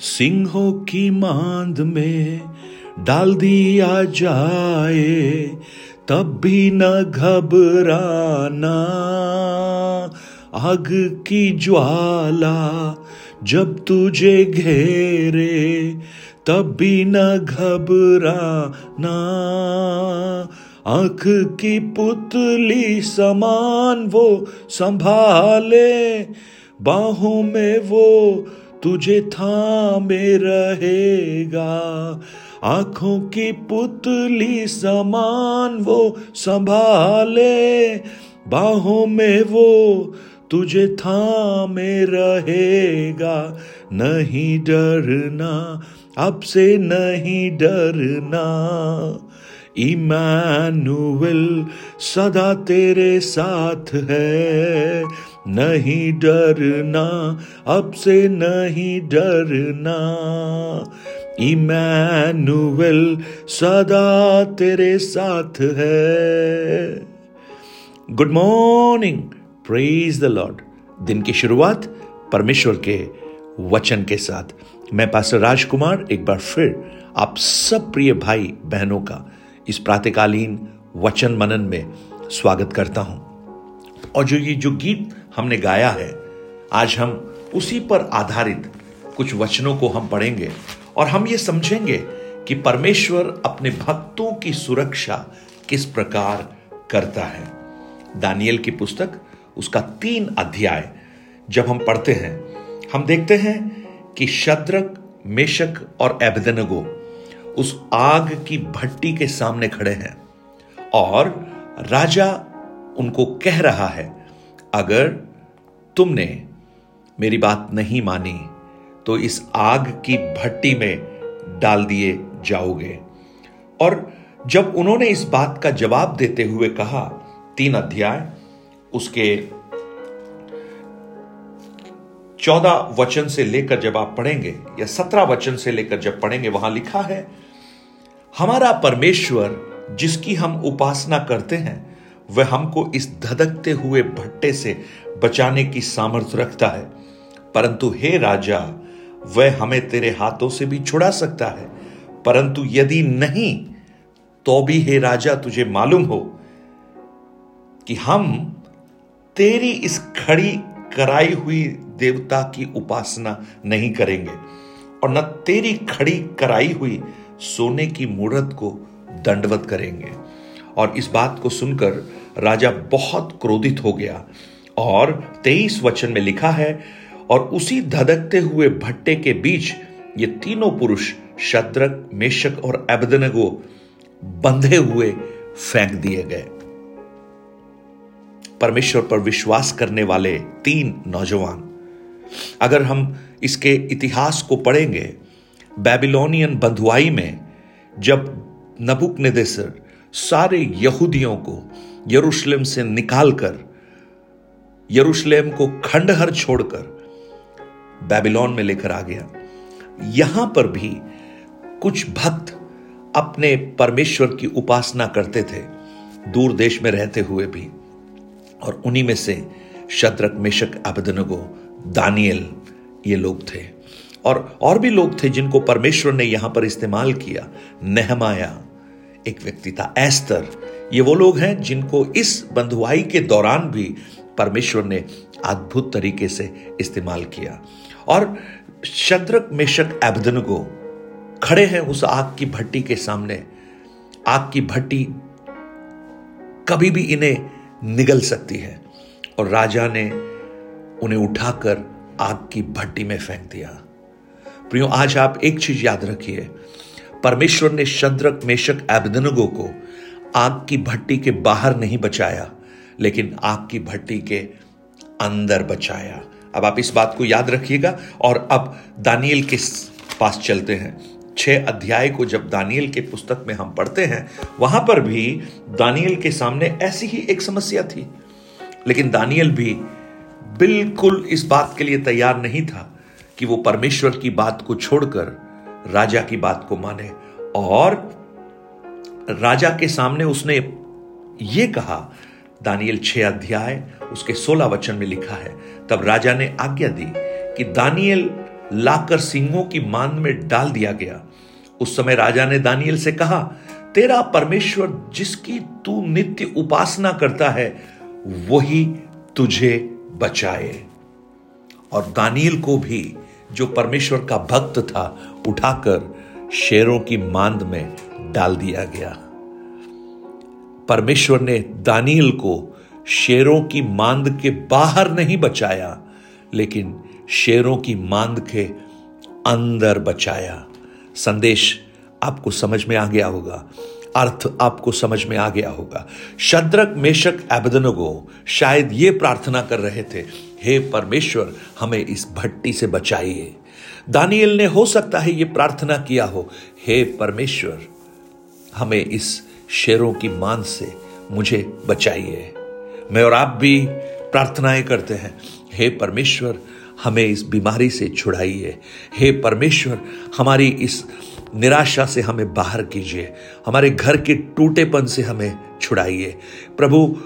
सिंहों की मांद में डाल दिया जाए, तब भी न घबराना। आग की ज्वाला जब तुझे घेरे, तब भी न घबराना। आँख की पुतली समान वो संभाले, बाहों में वो तुझे थामे रहेगा। आँखों की पुतली समान वो संभाले। बाहों में वो तुझे थामे रहेगा। नहीं डरना, अब से नहीं डरना। इमानुअल सदा तेरे साथ है। नहीं डरना, अब से नहीं डरना। इमानुअल सदा तेरे साथ है। Good morning praise the Lord दिन की शुरुआत परमेश्वर के वचन के साथ। मैं पास्टर राजकुमार, एक बार फिर आप सब प्रिय भाई बहनों का इस प्रातकालीन वचन मनन में स्वागत करता हूँ। और जो ये जो गीत हमने गाया है। आज हम उसी पर आधारित कुछ वचनों को हम पढ़ेंगे और हम ये समझेंगे कि परमेश्वर अपने भक्तों की सुरक्षा किस प्रकार करता है। दानियल की पुस्तक, उसका तीन अध्याय, जब हम पढ़ते हैं, हम देखते हैं कि शद्रक, मेशक और एबदनगो उस आग की भट्टी के सामने खड़े हैं और राजा उनको कह रहा है अगर तुमने मेरी बात नहीं मानी तो इस आग की भट्टी में डाल दिए जाओगे। और जब उन्होंने इस बात का जवाब देते हुए कहा, तीन अध्याय, उसके चौदह वचन से लेकर जब आप पढ़ेंगे, या सत्रह वचन से लेकर जब पढ़ेंगे, वहाँ लिखा है, हमारा परमेश्वर, जिसकी हम उपासना करते हैं वह हमको इस धधकते हुए भट्टे से बचाने की सामर्थ्य रखता है। परंतु हे राजा, वह हमें तेरे हाथों से भी छुड़ा सकता है। परंतु यदि नहीं तो भी हे राजा, तुझे मालूम हो कि हम तेरी इस खड़ी कराई हुई देवता की उपासना नहीं करेंगे और न तेरी खड़ी कराई हुई सोने की मूर्त को दंडवत करेंगे। और इस बात को सुनकर राजा बहुत क्रोधित हो गया और तेईस वचन में लिखा है, और उसी धधकते हुए भट्टे के बीच ये तीनों पुरुष, शत्रक मेषक और एबदनगो, बंधे हुए फेंक दिए गए। परमेश्वर पर विश्वास करने वाले तीन नौजवान, अगर हम इसके इतिहास को पढ़ेंगे, बेबीलोनियन बंधुआई में जब नबुक निदेसर सारे यहूदियों को यरूशलेम से निकालकर, यरूशलेम को खंडहर छोड़कर बेबीलोन में लेकर आ गया। यहाँ पर भी कुछ भक्त अपने परमेश्वर की उपासना करते थे, दूर देश में रहते हुए भी। और उन्हीं में से शद्रक, मेशक, अबदनगो, दानियल, ये लोग थे। और और भी लोग थे जिनको परमेश्वर ने यहाँ पर इस्तेमाल किया, नेहमाया। एक व्यक्ति था, एस्तर। ये वो लोग हैं जिनको इस बंधुआई के दौरान भी परमेश्वर ने अद्भुत तरीके से इस्तेमाल किया। और शद्रक, मेशक एबदन को खड़े हैं उस आग की भट्टी के सामने। आग की भट्टी कभी भी इन्हें निगल सकती है। और राजा ने उन्हें उठाकर आग की भट्टी में फेंक दिया। प्रियो, आज आप एक चीज़ याद रखिए। परमेश्वर ने शद्रक, मेशक, एबदनगो को आग की भट्टी के बाहर नहीं बचाया, लेकिन आग की भट्टी के अंदर बचाया। अब आप इस बात को याद रखिएगा और अब दानियल के पास चलते हैं। छह अध्याय को जब दानियल के पुस्तक में हम पढ़ते हैं, वहाँ पर भी दानियल के सामने ऐसी ही एक समस्या थी। लेकिन दानियल भी बिल्कुल इस बात के लिए तैयार नहीं था कि वो परमेश्वर की बात को छोड़कर राजा की बात को माने और राजा के सामने उसने ये कहा, दानियल छह अध्याय, उसके सोलह वचन में लिखा है, तब राजा ने आज्ञा दी कि दानियल लाकर सिंहों की मान में डाल दिया गया। उस समय राजा ने दानियल से कहा, तेरा परमेश्वर जिसकी तू नित्य उपासना करता है, वही तुझे बचाए। और दानियल को भी जो परमेश्वर का भक्त था, उठाकर शेरों की मांद में डाल दिया गया। परमेश्वर ने दानियल को शेरों की मांद के बाहर नहीं बचाया, लेकिन शेरों की मांद के अंदर बचाया। संदेश आपको समझ में आ गया होगा। अर्थ आपको समझ में आ गया होगा। शद्रक, मेशक, एबदनगो शायद ये प्रार्थना कर रहे थे। हे परमेश्वर, हमें इस भट्टी से बचाइए। दानियल ने, हो सकता है ये प्रार्थना किया हो, हे परमेश्वर, हमें इस शेरों की मान से मुझे बचाइए। मैं और आप भी प्रार्थनाएँ करते हैं, हे परमेश्वर, हमें इस बीमारी से छुड़ाइए। हे परमेश्वर, हमारी इस निराशा से हमें बाहर कीजिए। हमारे घर के टूटेपन से हमें छुड़ाइए। प्रभु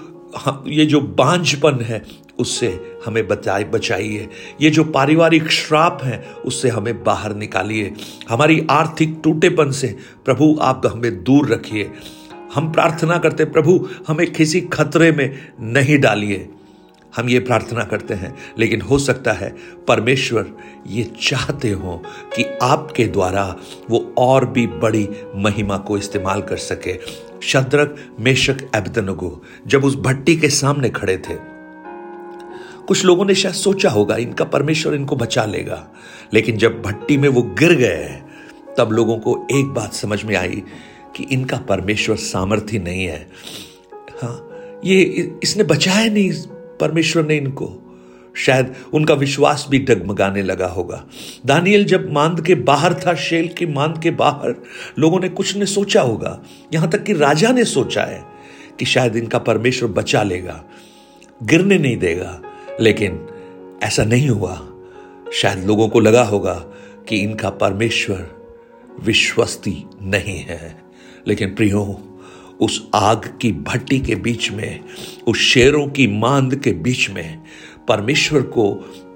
ये जो बांझपन है उससे हमें बचाए बचाइए। ये जो पारिवारिक श्राप है, उससे हमें बाहर निकालिए। हमारी आर्थिक टूटेपन से प्रभु आप हमें दूर रखिए। हम प्रार्थना करते प्रभु, हमें किसी खतरे में नहीं डालिए। हम ये प्रार्थना करते हैं, लेकिन हो सकता है परमेश्वर ये चाहते हो कि आपके द्वारा वो और भी बड़ी महिमा को इस्तेमाल कर सके। शद्रक, मेशक एबतनगो जब उस भट्टी के सामने खड़े थे कुछ लोगों ने शायद सोचा होगा, इनका परमेश्वर इनको बचा लेगा। लेकिन जब भट्टी में वो गिर गए, तब लोगों को एक बात समझ में आई कि इनका परमेश्वर सामर्थ्य नहीं है। हाँ ये इसने बचाया नहीं, परमेश्वर ने इनको। शायद उनका विश्वास भी डगमगाने लगा होगा। दानियल जब मांद के बाहर था, शेल की मांद के बाहर, लोगों ने कुछ ने सोचा होगा। यहाँ तक कि राजा ने सोचा है कि शायद इनका परमेश्वर बचा लेगा, गिरने नहीं देगा। लेकिन ऐसा नहीं हुआ। शायद लोगों को लगा होगा कि इनका परमेश्वर विश्वस्ती नहीं है। लेकिन प्रियो, उस आग की भट्टी के बीच में, उस शेरों की मांद के बीच में परमेश्वर को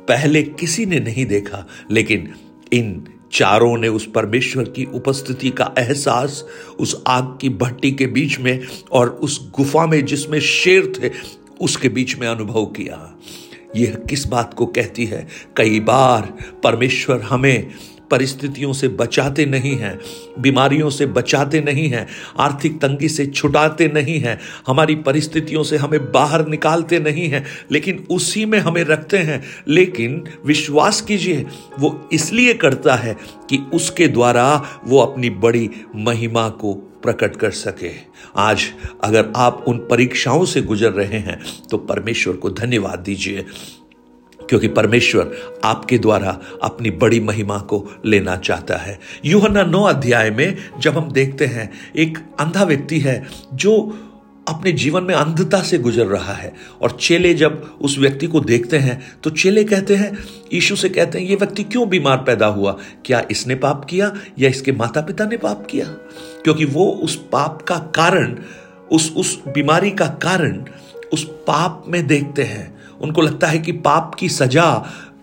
पहले किसी ने नहीं देखा। लेकिन इन चारों ने उस परमेश्वर की उपस्थिति का एहसास उस आग की भट्टी के बीच में और उस गुफा में जिसमें शेर थे, उसके बीच में अनुभव किया। यह किस बात को कहती है? कई बार परमेश्वर हमें परिस्थितियों से बचाते नहीं हैं, बीमारियों से बचाते नहीं हैं, आर्थिक तंगी से छुटाते नहीं हैं, हमारी परिस्थितियों से हमें बाहर निकालते नहीं हैं, लेकिन उसी में हमें रखते हैं। लेकिन विश्वास कीजिए, वो इसलिए करता है कि उसके द्वारा वो अपनी बड़ी महिमा को प्रकट कर सके। आज अगर आप उन परीक्षाओं से गुजर रहे हैं तो परमेश्वर को धन्यवाद दीजिए, क्योंकि परमेश्वर आपके द्वारा अपनी बड़ी महिमा को लेना चाहता है। यूहन्ना नौ अध्याय में जब हम देखते हैं, एक अंधा व्यक्ति है जो अपने जीवन में अंधता से गुजर रहा है, और चेले जब उस व्यक्ति को देखते हैं तो चेले कहते हैं, यीशु से कहते हैं, ये व्यक्ति क्यों बीमार पैदा हुआ? क्या इसने पाप किया? या इसके माता पिता ने पाप किया? क्योंकि वो उस पाप का कारण, उस उस बीमारी का कारण उस पाप में देखते हैं। उनको लगता है कि पाप की सजा,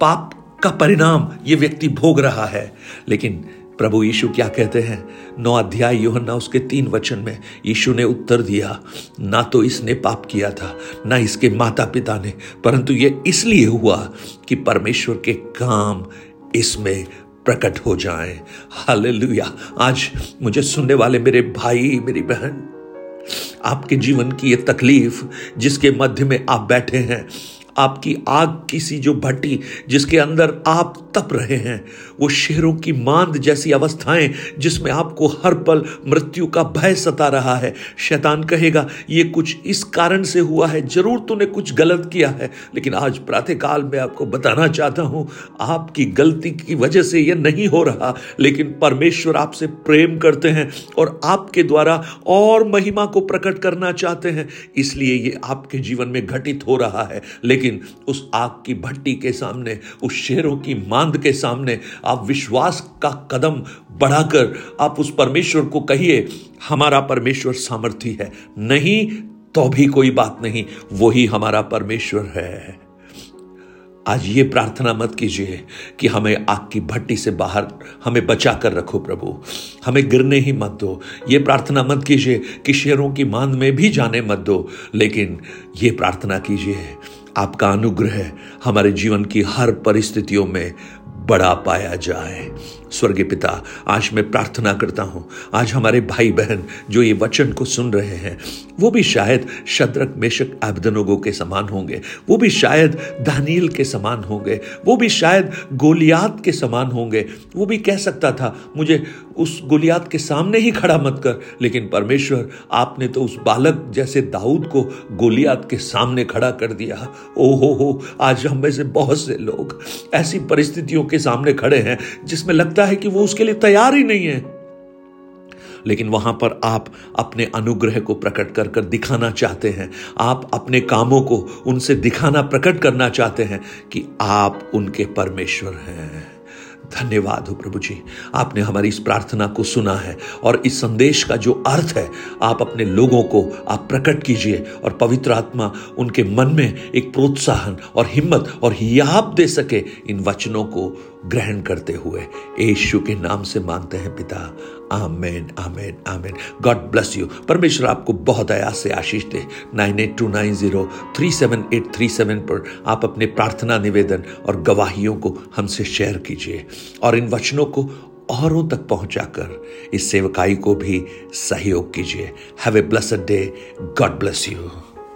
पाप का परिणाम ये व्यक्ति भोग रहा है। लेकिन प्रभु यीशु क्या कहते हैं? नौ अध्याय योहन्ना उसके तीन वचन में यीशु ने उत्तर दिया, ना तो इसने पाप किया था, ना इसके माता पिता ने, परंतु ये इसलिए हुआ कि परमेश्वर के काम इसमें प्रकट हो जाए। हालेलुया। आज मुझे सुनने वाले मेरे भाई, मेरी बहन, आपके जीवन की ये तकलीफ़ जिसके मध्य में आप बैठे हैं आपकी आग की सी जो भट्टी जिसके अंदर आप तप रहे हैं, वो शेरों की मांद जैसी अवस्थाएँ जिसमें आपको हर पल मृत्यु का भय सता रहा है। शैतान कहेगा, ये कुछ इस कारण से हुआ है, ज़रूर तूने कुछ गलत किया है, लेकिन आज प्रातःकाल में आपको बताना चाहता हूँ, आपकी गलती की वजह से यह नहीं हो रहा, लेकिन परमेश्वर आपसे प्रेम करते हैं और आपके द्वारा और महिमा को प्रकट करना चाहते हैं, इसलिए ये आपके जीवन में घटित हो रहा है, लेकिन लेकिन उस आग की भट्टी के सामने, उस शेरों की मांद के सामने आप विश्वास का कदम बढ़ाकर आप उस परमेश्वर को कहिए, हमारा परमेश्वर सामर्थ्य है। नहीं तो भी कोई बात नहीं, वही हमारा परमेश्वर है। आज ये प्रार्थना मत कीजिए कि हमें आग की भट्टी से बाहर, हमें बचा कर रखो प्रभु। हमें गिरने ही मत दो। ये प्रार्थना मत कीजिए कि शेरों की मांद में भी जाने मत दो। लेकिन ये प्रार्थना कीजिए आपका अनुग्रह हमारे जीवन की हर परिस्थितियों में बड़ा पाया जाए। स्वर्गीय पिता, आज मैं प्रार्थना करता हूँ। आज हमारे भाई बहन जो ये वचन को सुन रहे हैं, वो भी शायद शद्रक, मेशक, एबदनोगो के समान होंगे। वो भी शायद दानियल के समान होंगे। वो भी शायद गोलियात के समान होंगे। वो भी कह सकता था, मुझे उस गोलियात के सामने ही खड़ा मत कर। लेकिन परमेश्वर, आपने तो उस बालक जैसे दाऊद को गोलियात के सामने खड़ा कर दिया। ओ हो हो, आज हम में से बहुत से लोग ऐसी परिस्थितियों के सामने खड़े हैं, जिसमें लगता है कि वो उसके लिए तैयार ही नहीं है। लेकिन वहाँ पर आप अपने अनुग्रह को प्रकट कर कर दिखाना चाहते हैं। आप अपने कामों को उनसे दिखाना प्रकट करना चाहते हैं कि आप उनके परमेश्वर हैं। धन्यवाद हो प्रभु जी। आपने हमारी इस प्रार्थना को सुना है और इस संदेश का जो अर्थ है, आप अपने लोगों को, आप प्रकट कीजिए और पवित्र आत्मा उनके मन में एक प्रोत्साहन और हिम्मत और हियाब दे सके इन वचनों को ग्रहण करते हुए यीशु के नाम से मांगते हैं पिता, आमेन आमेन आमेन। गॉड ब्लेस यू परमेश्वर आपको बहुत आया से आशीष दे। Nine eight two nine zero three seven eight three seven पर आप अपने प्रार्थना निवेदन और गवाहियों को हमसे शेयर कीजिए और इन वचनों को औरों तक पहुंचाकर इस सेवकाई को भी सहयोग कीजिए। Have a blessed day God bless you